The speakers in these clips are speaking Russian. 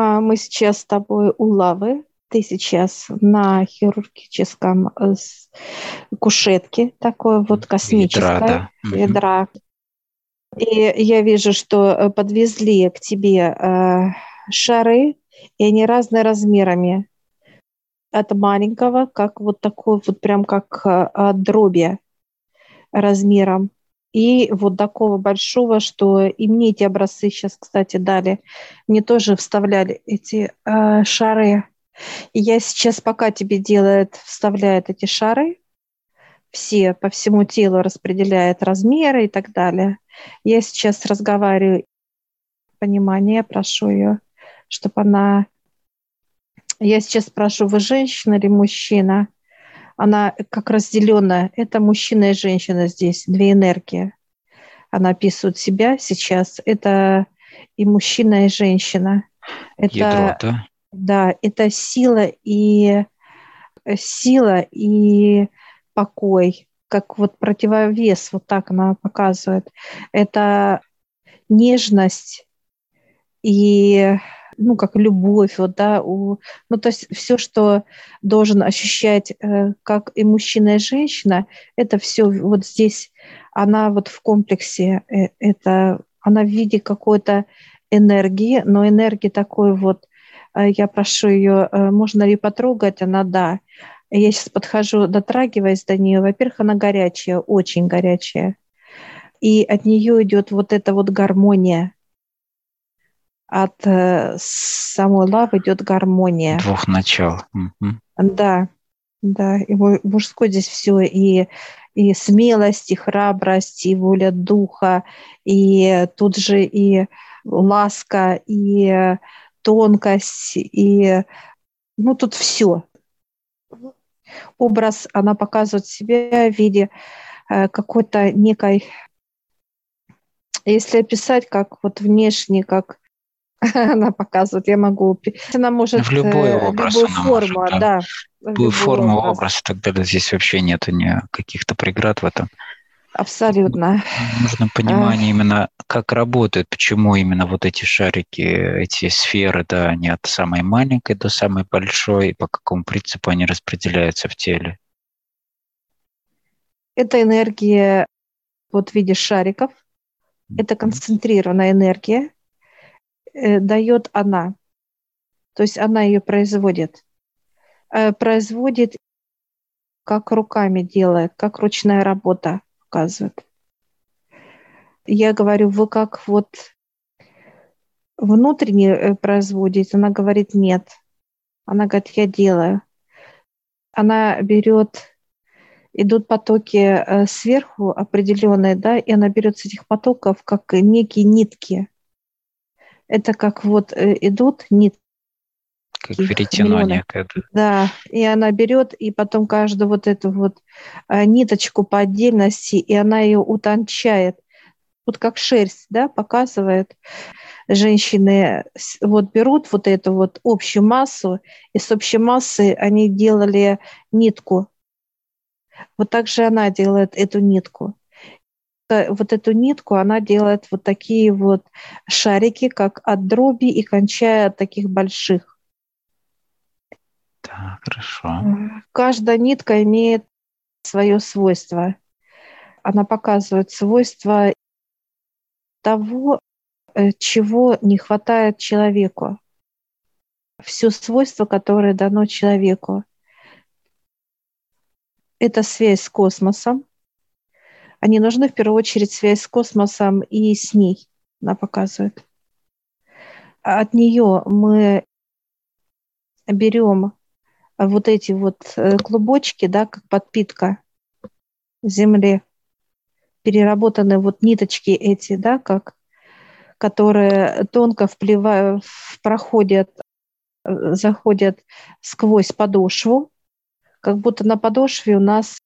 А мы сейчас с тобой у лавы. Ты сейчас на хирургическом э, кушетке, такой вот космической, ядра, да. ядра. И я вижу, что э, подвезли к тебе э, шары, и они разные размерами. От маленького, как вот такой, вот прям как дроби размером, и вот такого большого, что и мне эти образцы сейчас, кстати, дали. Мне тоже вставляли эти э, шары. И я сейчас, пока тебе делает, вставляет эти шары, все по всему телу распределяет размеры и так далее. Я сейчас разговариваю, понимание, прошу ее, чтобы она... Я сейчас спрашиваю, вы женщина или мужчина? Она как разделенная. Это мужчина и женщина здесь, две энергии. Она описывает себя сейчас. Это и мужчина, и женщина. Это, Ядро, да? Да, это сила и сила и покой, как вот противовес, вот так она показывает. Это нежность и ну, как любовь, вот, да, у, ну, то есть все, что должен ощущать э, как и мужчина, и женщина, это все вот здесь, она вот в комплексе, э, это, она в виде какой-то энергии, но энергии такой вот, э, я прошу ее, э, можно ли потрогать, она да. Я сейчас подхожу, дотрагиваясь до нее, во-первых, она горячая, очень горячая, и от нее идет вот эта вот гармония, от э, самой лавы идет гармония. Двух начал. Угу. Да, да. И мужской здесь все и и смелость, и храбрость, и воля духа, и тут же и ласка, и тонкость, и ну тут все. Образ она показывает себя в виде э, какой-то некой, если описать как вот внешне, как она показывает, я могу... Она может... В любой э, образ любую форму, может, да. да. Любую форму, образ. образ и так далее. Здесь вообще нет каких-то преград в этом. Абсолютно. Нужно понимание именно, как работают, почему именно вот эти шарики, эти сферы, да, они от самой маленькой до самой большой, и по какому принципу они распределяются в теле. Это энергия вот в виде шариков. Это концентрированная энергия, э, дает она. То есть она ее производит. Э, производит, как руками делает, как ручная работа показывает. Я говорю, вы как вот внутренне э, производите? Она говорит, нет. Она говорит, я делаю. Она берет, идут потоки сверху определенные, да, и она берет с этих потоков как некие нитки это как вот э, идут нитки. Как веретено некое. Да, и она берет, и потом каждую вот эту вот э, ниточку по отдельности, и она ее утончает. Вот как шерсть, да, показывает. Женщины вот берут вот эту вот общую массу, и с общей массы они делали нитку. Вот так же она делает эту нитку вот эту нитку она делает вот такие вот шарики, как от дроби и кончая от таких больших. Так, хорошо. Каждая нитка имеет свое свойство. Она показывает свойства того, э, чего не хватает человеку. Все свойства, которое дано человеку. Это связь с космосом, они нужны в первую очередь связь с космосом и с ней, она показывает. От нее мы берем вот эти вот э, клубочки, да, как подпитка Земли, переработанные вот ниточки эти, да, как, которые тонко вплевают, проходят, э, заходят сквозь подошву, как будто на подошве у нас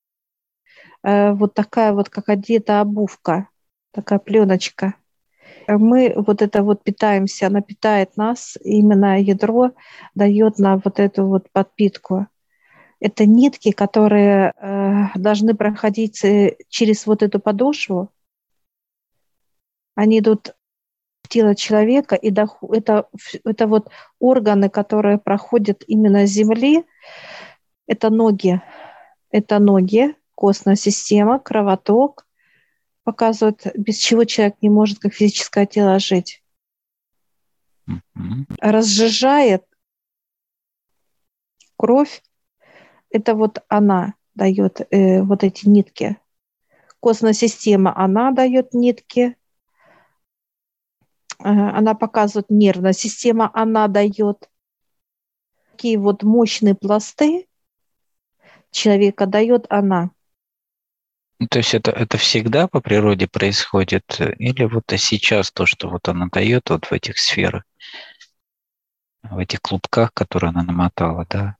вот такая вот, как одета обувка, такая пленочка. Мы вот это вот питаемся, она питает нас, именно ядро дает нам вот эту вот подпитку. Это нитки, которые э, должны проходить э, через вот эту подошву. Они идут в тело человека, и это, это вот органы, которые проходят именно с Земли, это ноги, это ноги, костная система, кровоток, показывают, без чего человек не может как физическое тело жить. Mm-hmm. Разжижает кровь, это вот она дает э, вот эти нитки. Костная система, она дает нитки. Э, она показывает нервная система, она дает. Такие вот мощные пласты человека дает она. Ну, то есть это, это всегда по природе происходит? Или вот сейчас то, что вот она дает вот в этих сферах, в этих клубках, которые она намотала, да?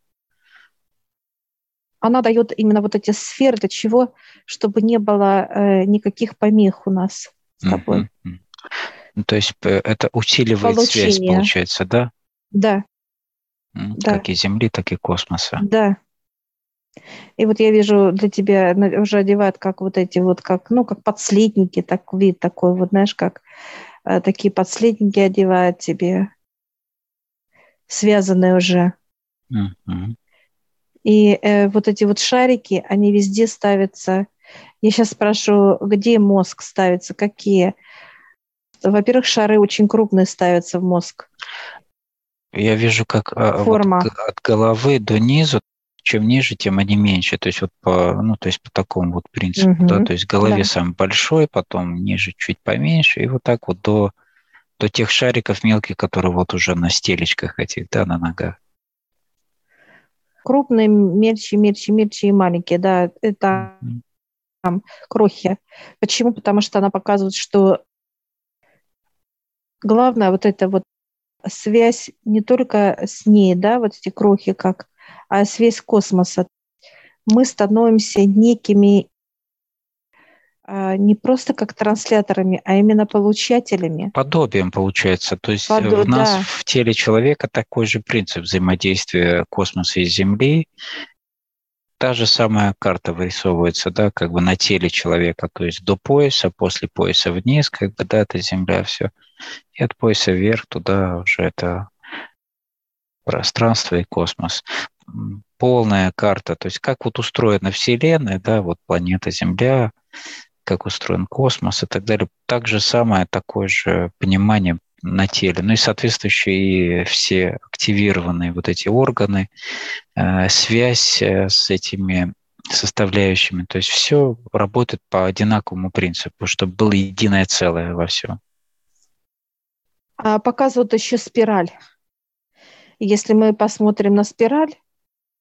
Она дает именно вот эти сферы для чего? Чтобы не было э, никаких помех у нас с тобой. Mm-hmm. Ну, то есть э, это усиливает Получение. связь, получается, да? Да. Mm, да. Как и Земли, так и космоса. Да. И вот я вижу, для тебя уже одевают как вот эти вот, как, ну, как подследники, так вид такой вот, знаешь, как э, такие подследники одевают тебе, связанные уже. Mm-hmm. И э, вот эти вот шарики, они везде ставятся. Я сейчас спрошу, где мозг ставится, какие? Во-первых, шары очень крупные ставятся в мозг. Я вижу, как а, Форма. Вот от головы до низу, чем ниже, тем они меньше. То есть вот по, ну, то есть по такому вот принципу, угу. да, то есть в голове да. самый большой, потом ниже чуть поменьше, и вот так вот до, до тех шариков мелких, которые вот уже на стелечках этих, да, на ногах крупные, мельче, мельче, мельче и маленькие, да, это там, крохи. Почему? Потому что она показывает, что главное вот эта вот связь не только с ней, да, вот эти крохи как, а связь космоса. Мы становимся некими а, не просто как трансляторами, а именно получателями. Подобием получается. То есть Подо... в нас, да. в теле человека такой же принцип взаимодействия космоса и Земли. Та же самая карта вырисовывается, да, как бы на теле человека, то есть до пояса, после пояса вниз, как бы, да, это Земля, все. И от пояса вверх туда уже это пространство и космос. Полная карта, то есть как вот устроена Вселенная, да, вот планета Земля, как устроен космос и так далее. Так же самое, такое же понимание на теле. Ну и соответствующие все активированные вот эти органы, э, связь э, с этими составляющими. То есть все работает по одинаковому принципу, чтобы было единое целое во всем. А показывают еще спираль. Если мы посмотрим на спираль,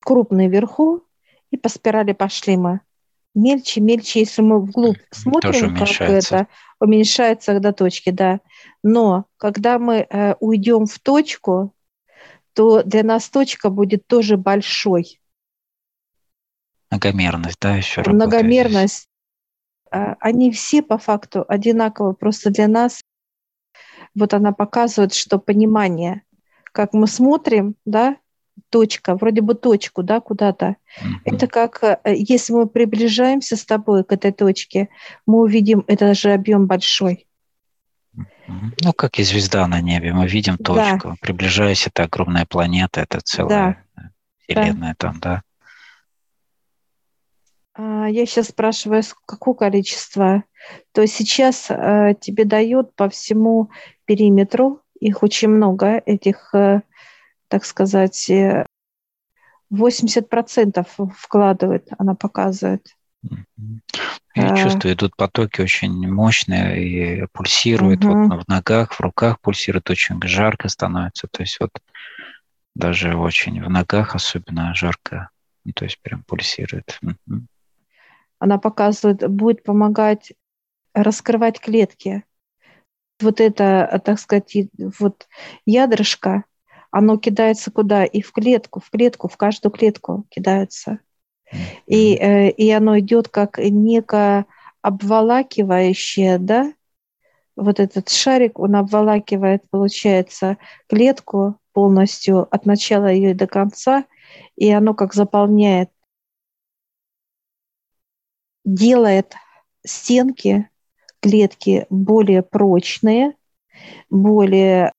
крупный вверху, и по спирали пошли мы мельче, мельче, если мы вглубь смотрим, как это уменьшается до точки, да. Но когда мы э, уйдем в точку, то для нас точка будет тоже большой. Многомерность, да, еще Многомерность. Здесь. Они все по факту одинаковы, просто для нас вот она показывает, что понимание, как мы смотрим, да, точка, вроде бы точку, да, куда-то. Mm-hmm. Это как, э, если мы приближаемся с тобой к этой точке, мы увидим это же объем большой. Ну, как и звезда на небе, мы видим точку. Да. Приближаясь, это огромная планета, это целая да. вселенная да. там, да. А, я сейчас спрашиваю, какое количество. То сейчас э, тебе дают по всему периметру, их очень много, этих э, так сказать, 80% вкладывает, она показывает. Я а, чувствую, идут потоки очень мощные и пульсируют угу. вот в ногах, в руках пульсирует, очень жарко становится. То есть вот даже очень в ногах особенно жарко, ну, то есть прям пульсирует. Она показывает, будет помогать раскрывать клетки. Вот это, так сказать, вот ядрышко, оно кидается куда? И в клетку, в клетку, в каждую клетку кидается. И, э, и оно идет как некое обволакивающее, да, вот этот шарик, он обволакивает, получается, клетку полностью от начала ее до конца, и оно как заполняет, делает стенки клетки более прочные, более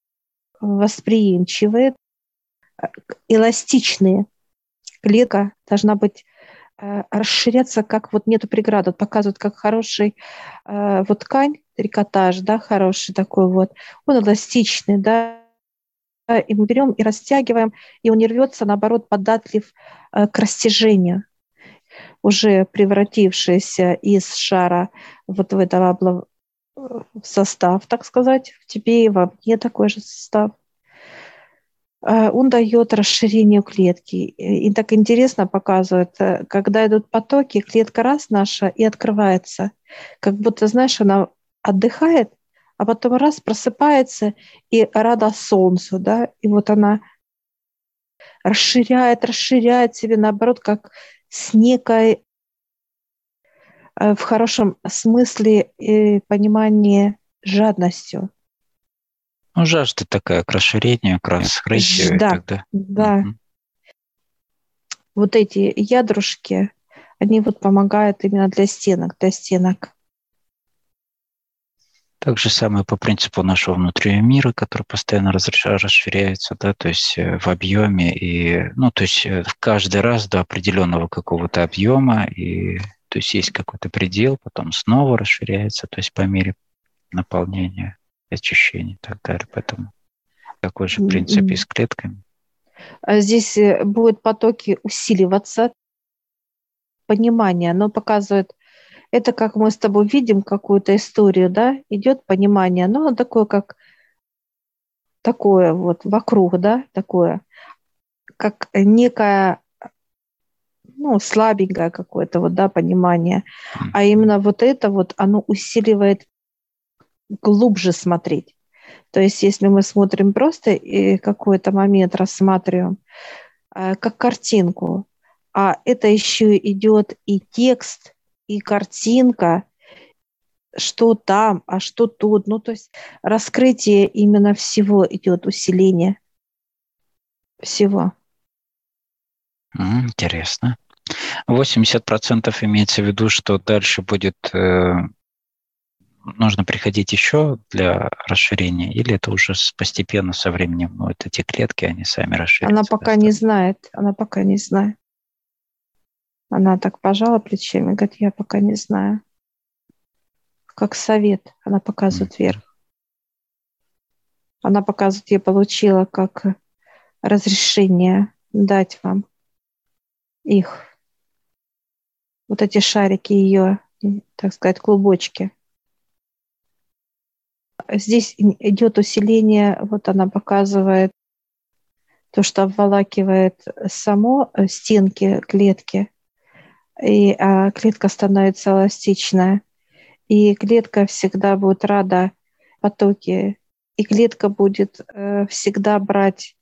восприимчивые, эластичные. Клетка должна быть э, расширяться, как вот нету преград. Вот показывают, как хороший э, вот ткань, трикотаж, да, хороший такой вот. Он эластичный, да, и мы берем и растягиваем, и он не рвется, наоборот, податлив э, к растяжению, уже превратившийся из шара вот в этого состав, так сказать, в тебе и во мне такой же состав. Э, он дает расширение клетки. И так интересно показывает, э, когда идут потоки, клетка раз наша и открывается. Как будто, знаешь, она отдыхает, а потом раз просыпается и рада солнцу, да, и вот она расширяет, расширяет себе, наоборот, как с некой в хорошем смысле и понимании жадностью. Ну, жажда такая к расширению, к раскрытию. Да, тогда. да. Угу. Вот эти ядрушки, они вот помогают именно для стенок, для стенок. Так же самое по принципу нашего внутреннего мира, который постоянно расширяется, да, то есть э, в объеме и, ну, то есть э, каждый раз до определенного какого-то объема, и то есть есть какой-то предел, потом снова расширяется, то есть по мере наполнения, очищения и так далее. Поэтому такой же принцип и с клетками. А здесь э, будут потоки усиливаться, понимание, оно показывает это как мы с тобой видим какую-то историю, да, идет понимание, но оно такое, как такое вот вокруг, да, такое, как некое, ну, слабенькое какое-то вот, да, понимание. А именно вот это вот, оно усиливает глубже смотреть. То есть если мы смотрим просто и какой-то момент рассматриваем э, как картинку, а это еще идет и текст, и картинка, что там, а что тут. Ну, то есть раскрытие именно всего идет, усиление всего. Интересно. 80% имеется в виду, что дальше будет э, нужно приходить еще для расширения, или это уже постепенно со временем, ну, вот эти клетки, они сами расширяются? Она пока не знает, она пока не знает. Она так пожала плечами, говорит, я пока не знаю. Как совет, она показывает вверх. Она показывает, я получила как разрешение дать вам их. Вот эти шарики ее, так сказать, клубочки. Здесь идет усиление, вот она показывает то, что обволакивает само э, стенки клетки, и а, клетка становится эластичная. И клетка всегда будет рада потоки, и клетка будет э, всегда брать,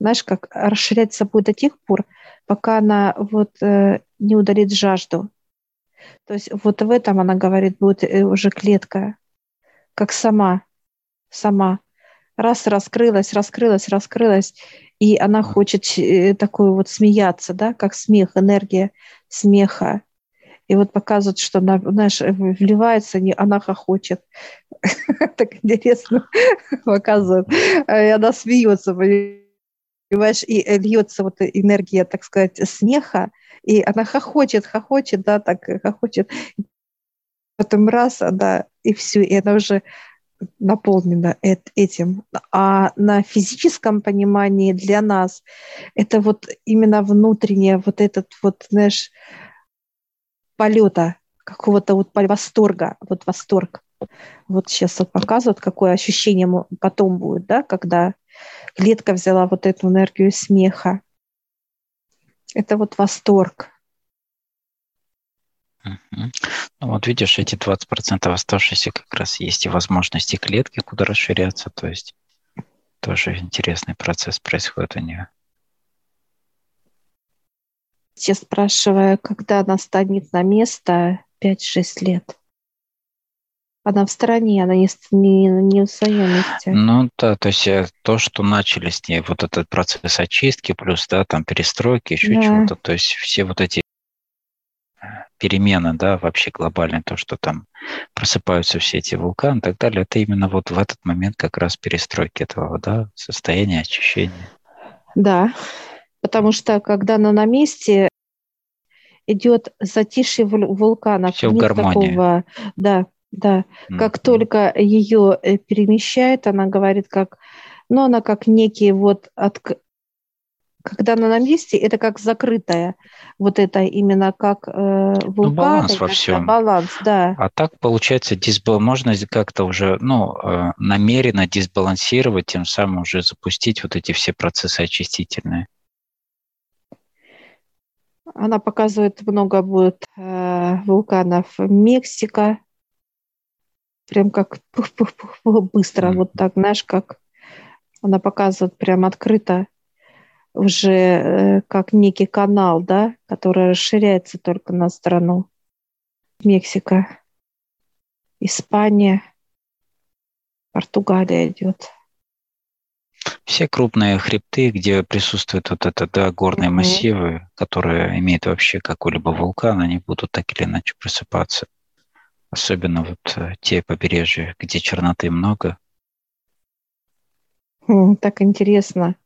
знаешь, как расширяться будет до тех пор, пока она вот э, не удалит жажду. То есть вот в этом она говорит, будет э, уже клетка, как сама, сама. Раз раскрылась, раскрылась, раскрылась, и она хочет э, такой вот смеяться, да, как смех, энергия смеха. И вот показывают, что она, знаешь, вливается, не, она хохочет. Так интересно показывают. И она смеется, понимаешь, и льется вот энергия, так сказать, смеха, и она хохочет, хохочет, да, так хохочет. Потом раз, она, и все, и она уже наполнена этим. А на физическом понимании для нас это вот именно внутреннее, вот этот вот, знаешь, полета, какого-то вот восторга, вот восторг. Вот сейчас вот показывают, какое ощущение потом будет, да, когда клетка взяла вот эту энергию смеха. Это вот восторг. Ну, вот видишь, эти 20% оставшиеся как раз есть и возможности клетки, куда расширяться, то есть тоже интересный процесс происходит у нее. Я спрашиваю, когда она станет на место 5-6 лет. Она в стороне, она не, не, не в своем месте. Ну да, то есть э, то, что начали с ней, вот этот процесс очистки, плюс, да, там перестройки, еще да. чего-то, то есть все вот эти перемены, да, вообще глобальные, то, что там просыпаются все эти вулканы и так далее, это именно вот в этот момент как раз перестройки этого, да, состояния очищения. Да, потому что когда она на месте, идет затишье вулканов. Все в гармонии. Такого, да, да. Mm-hmm. Как только ее э, перемещает, она говорит, как, ну, она как некий вот от, когда она на месте, это как закрытая, вот это именно как э, вулкан. Ну, баланс во всем. Баланс, да. А так получается, дисбал... можно как-то уже ну, э, намеренно дисбалансировать, тем самым уже запустить вот эти все процессы очистительные. Она показывает много будет э, вулканов Мексика. Прям как быстро, mm-hmm. вот так, знаешь, как она показывает прям открыто уже э, как некий канал, да, который расширяется только на страну. Мексика, Испания, Португалия идет. Все крупные хребты, где присутствуют вот это, да, горные mm-hmm. массивы, которые имеют вообще какой-либо вулкан, они будут так или иначе просыпаться. Особенно вот э, те побережья, где черноты много. Так интересно.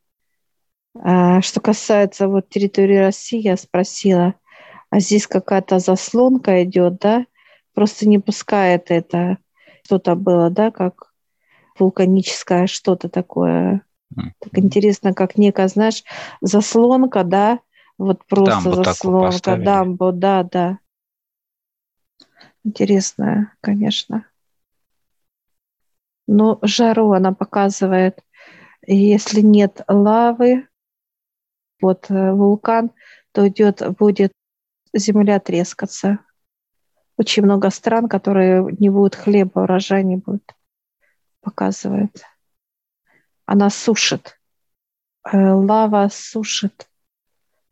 А, что касается вот территории России, я спросила, а здесь какая-то заслонка идет, да? Просто не пускает это. Что-то было, да, как вулканическое что-то такое. Так интересно, как некая, знаешь, заслонка, да? Вот просто дамбу заслонка, дамбу, да, да. Интересная, конечно. Но жару она показывает. Если нет лавы, вот э, вулкан, то идет, будет земля трескаться. Очень много стран, которые не будут хлеба, урожая не будет, показывает. Она сушит. Э, лава сушит.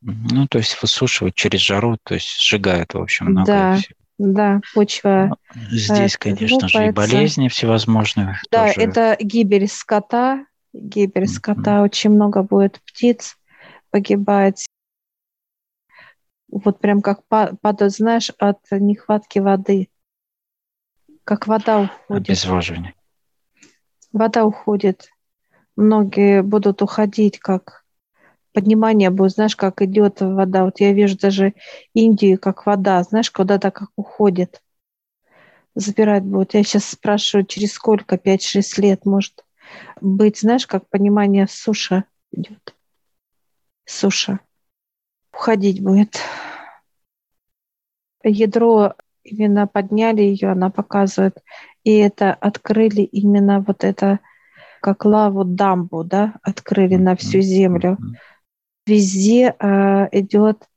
Ну, то есть высушивает через жару, то есть сжигает, в общем, много да, всего. Да, почва. Ну, здесь, конечно же, и болезни всевозможные. Да, тоже. это гибель скота, гибель mm-hmm. скота, очень много будет птиц погибать. Вот прям как падают, знаешь, от нехватки воды. Как вода уходит. Обезвоживание. Вода уходит. Многие будут уходить, как поднимание будет, знаешь, как идет вода. Вот я вижу даже Индию, как вода, знаешь, куда-то как уходит. Забирать будет. Я сейчас спрашиваю, через сколько, 5-6 лет может быть, знаешь, как понимание суша идет. Суша. Уходить будет. Ядро именно подняли ее, она показывает, и это открыли именно вот это, как лаву дамбу, да, открыли на всю землю. Везде э, идет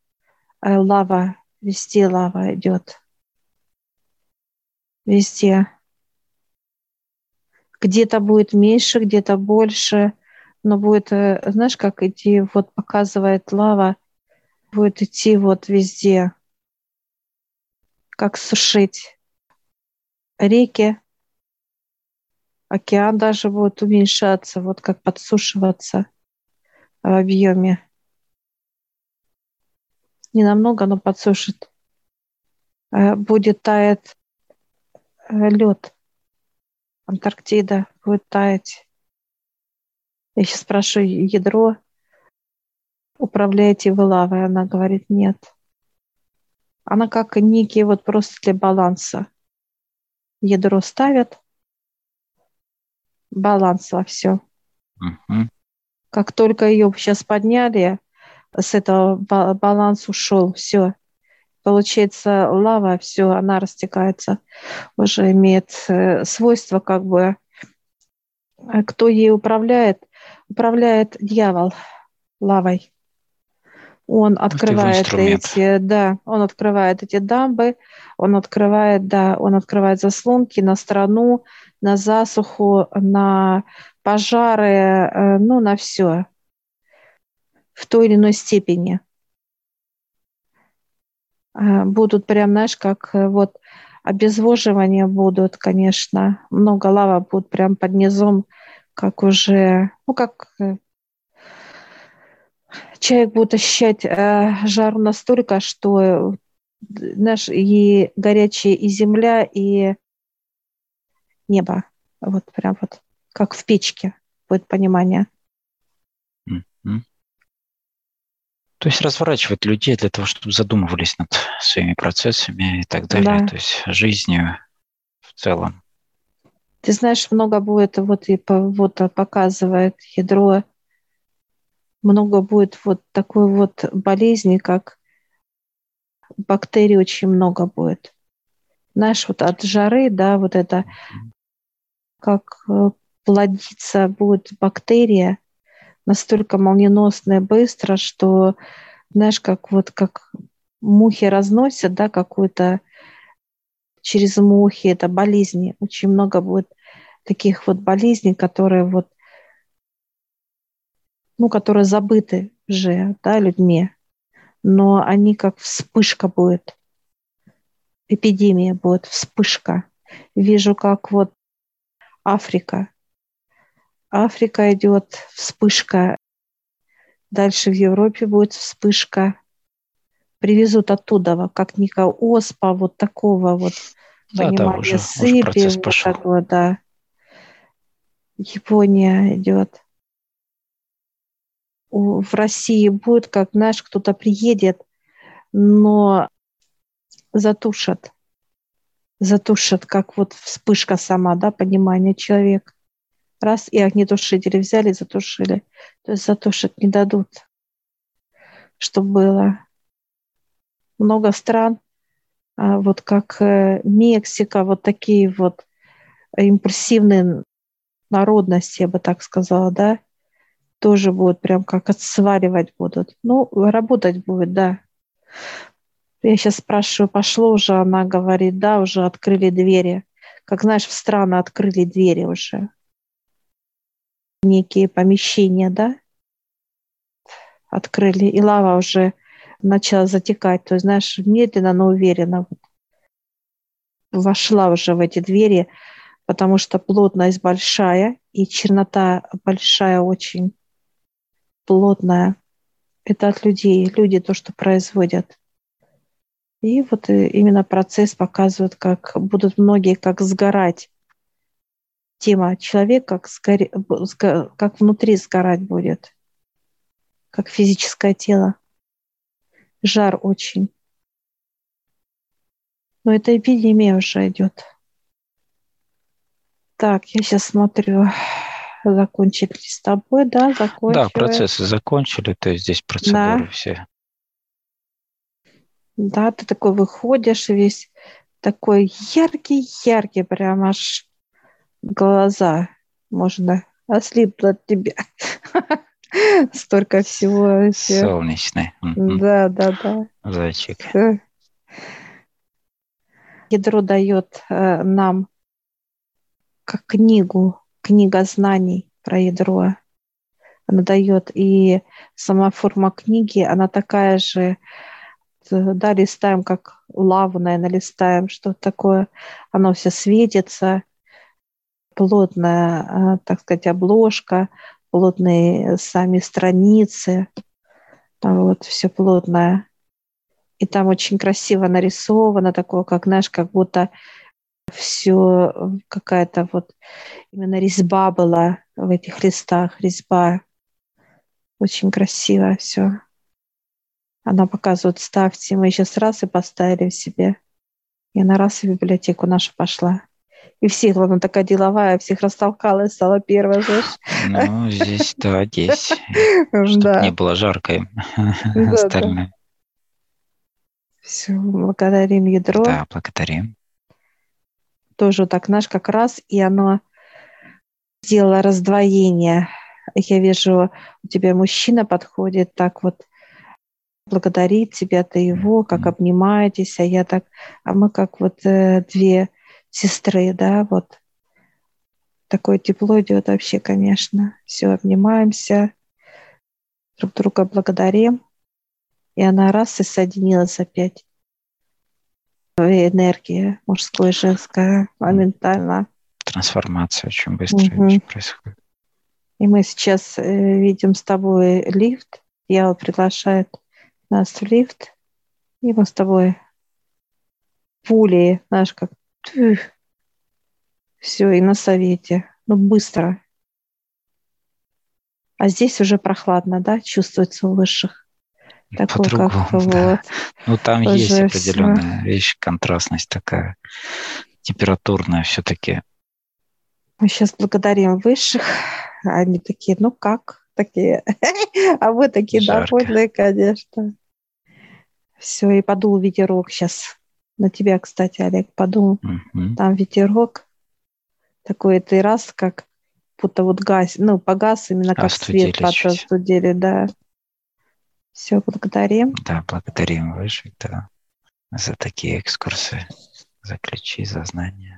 э, лава, везде лава идет. Везде. Где-то будет меньше, где-то больше – но будет, э, знаешь, как идти, вот показывает лава, будет идти вот везде, как сушить реки, океан даже будет уменьшаться, вот как подсушиваться в объеме. Не намного, но подсушит. Э, будет таять э, лед. Антарктида будет таять. Я сейчас спрашиваю ядро, управляете вы лавой? Она говорит, нет. Она как некий вот просто для баланса. Ядро ставят, баланс во все. Uh-huh. Как только ее сейчас подняли, с этого баланс ушел, все. Получается, лава, все, она растекается, уже имеет э, свойство как бы, э, кто ей управляет, управляет дьявол лавой. Он открывает эти, да, он открывает эти дамбы, он открывает, да, он открывает заслонки на страну, на засуху, на пожары, э, ну, на все в той или иной степени. Э, будут прям, знаешь, как э, вот обезвоживания будут, конечно, много лава будет прям под низом как уже, ну, как э, человек будет ощущать э, жару настолько, что наш и горячая и земля, и небо. Вот прям вот как в печке будет понимание. Mm-hmm. То есть разворачивать людей для того, чтобы задумывались над своими процессами и так далее, да. то есть жизнью в целом. Ты знаешь, много будет, вот и вот показывает ядро, много будет вот такой вот болезни, как бактерий очень много будет. Знаешь, вот от жары, да, вот это, как э, плодиться будет бактерия, настолько молниеносно и быстро, что, знаешь, как вот как мухи разносят, да, какую-то через мухи, это болезни. Очень много будет таких вот болезней, которые вот, ну, которые забыты уже, да, людьми, но они как вспышка будет, эпидемия будет, вспышка. Вижу, как вот Африка, Африка идет вспышка. Дальше в Европе будет вспышка. Привезут оттуда, как Ника оспа, вот такого вот да, понимания да, уже, сыпи, уже вот такого, да. Япония идет. В России будет, как, знаешь, кто-то приедет, но затушат. Затушат, как вот вспышка сама, да, понимание человека раз и огнетушители взяли, затушили. То есть затушить не дадут, что было. Много стран, а, вот как э, Мексика, вот такие вот импульсивные народности, я бы так сказала, да, тоже будут прям как отсваривать будут. Ну, работать будет, да. Я сейчас спрашиваю, пошло уже? Она говорит, да, уже открыли двери. Как знаешь, в страны открыли двери уже некие помещения, да, открыли, и лава уже начала затекать. То есть, знаешь, медленно, но уверенно вошла уже в эти двери, потому что плотность большая, и чернота большая очень, плотная. Это от людей, люди то, что производят. И вот э, именно процесс показывает, как будут многие как сгорать тема человек, как, сгоре, как внутри сгорать будет, как физическое тело. Жар очень. Но эта эпидемия уже идет. Так, я сейчас смотрю, закончили с тобой, да, закончили. Да, процессы закончили, то есть здесь процедуры да. все. Да, ты такой выходишь весь такой яркий-яркий, прям аж глаза можно ослипло от тебя. Столько всего. Солнечный. Да, да, да. Зайчик. Ядро дает э, нам как книгу, книга знаний про ядро. Она дает и сама форма книги, она такая же, да, листаем, как лаву, наверное, листаем, что такое, оно все светится, плотная, а, так сказать, обложка, плотные сами страницы, вот, все плотное. И там очень красиво нарисовано, такое, как, знаешь, как будто все какая-то вот именно резьба была в этих листах, резьба. Очень красиво все. Она показывает, ставьте. Мы сейчас раз и поставили в себе. И она раз в библиотеку нашу пошла. И всех, ладно, такая деловая, всех растолкала и стала первой, знаешь. Ну, здесь, да, здесь. Чтобы не было жарко остальное. Все, благодарим ядро. Да, благодарим. Тоже так, знаешь, как раз, и оно сделало раздвоение. Я вижу, у тебя мужчина подходит так вот, благодарит тебя, ты его, как обнимаетесь, а я так, а мы как вот э, две сестры, да, вот такое тепло идет вообще, конечно. Все, обнимаемся, друг друга благодарим. И она раз и соединилась опять. Энергия мужская, женская, моментально. Трансформация очень быстро угу. происходит. И мы сейчас э, видим с тобой лифт. Я приглашает нас в лифт. И мы с тобой пулей, знаешь, как все, и на совете. Ну, быстро. А здесь уже прохладно, да, чувствуется у высших. Такое, как, да. вот, ну, там есть определенная все. вещь, контрастность такая, температурная все-таки. Мы сейчас благодарим высших. Они такие, ну как? Такие. а вы такие Жарко. довольные, конечно. Все, и подул ветерок сейчас. На тебя, кстати, Олег, подул. Угу. Там ветерок. Такой ты раз, как будто вот газ, ну, погас именно как свет остудили, да. Все, благодарим. Да, благодарим Высших, да, за такие экскурсы, за ключи, за знания.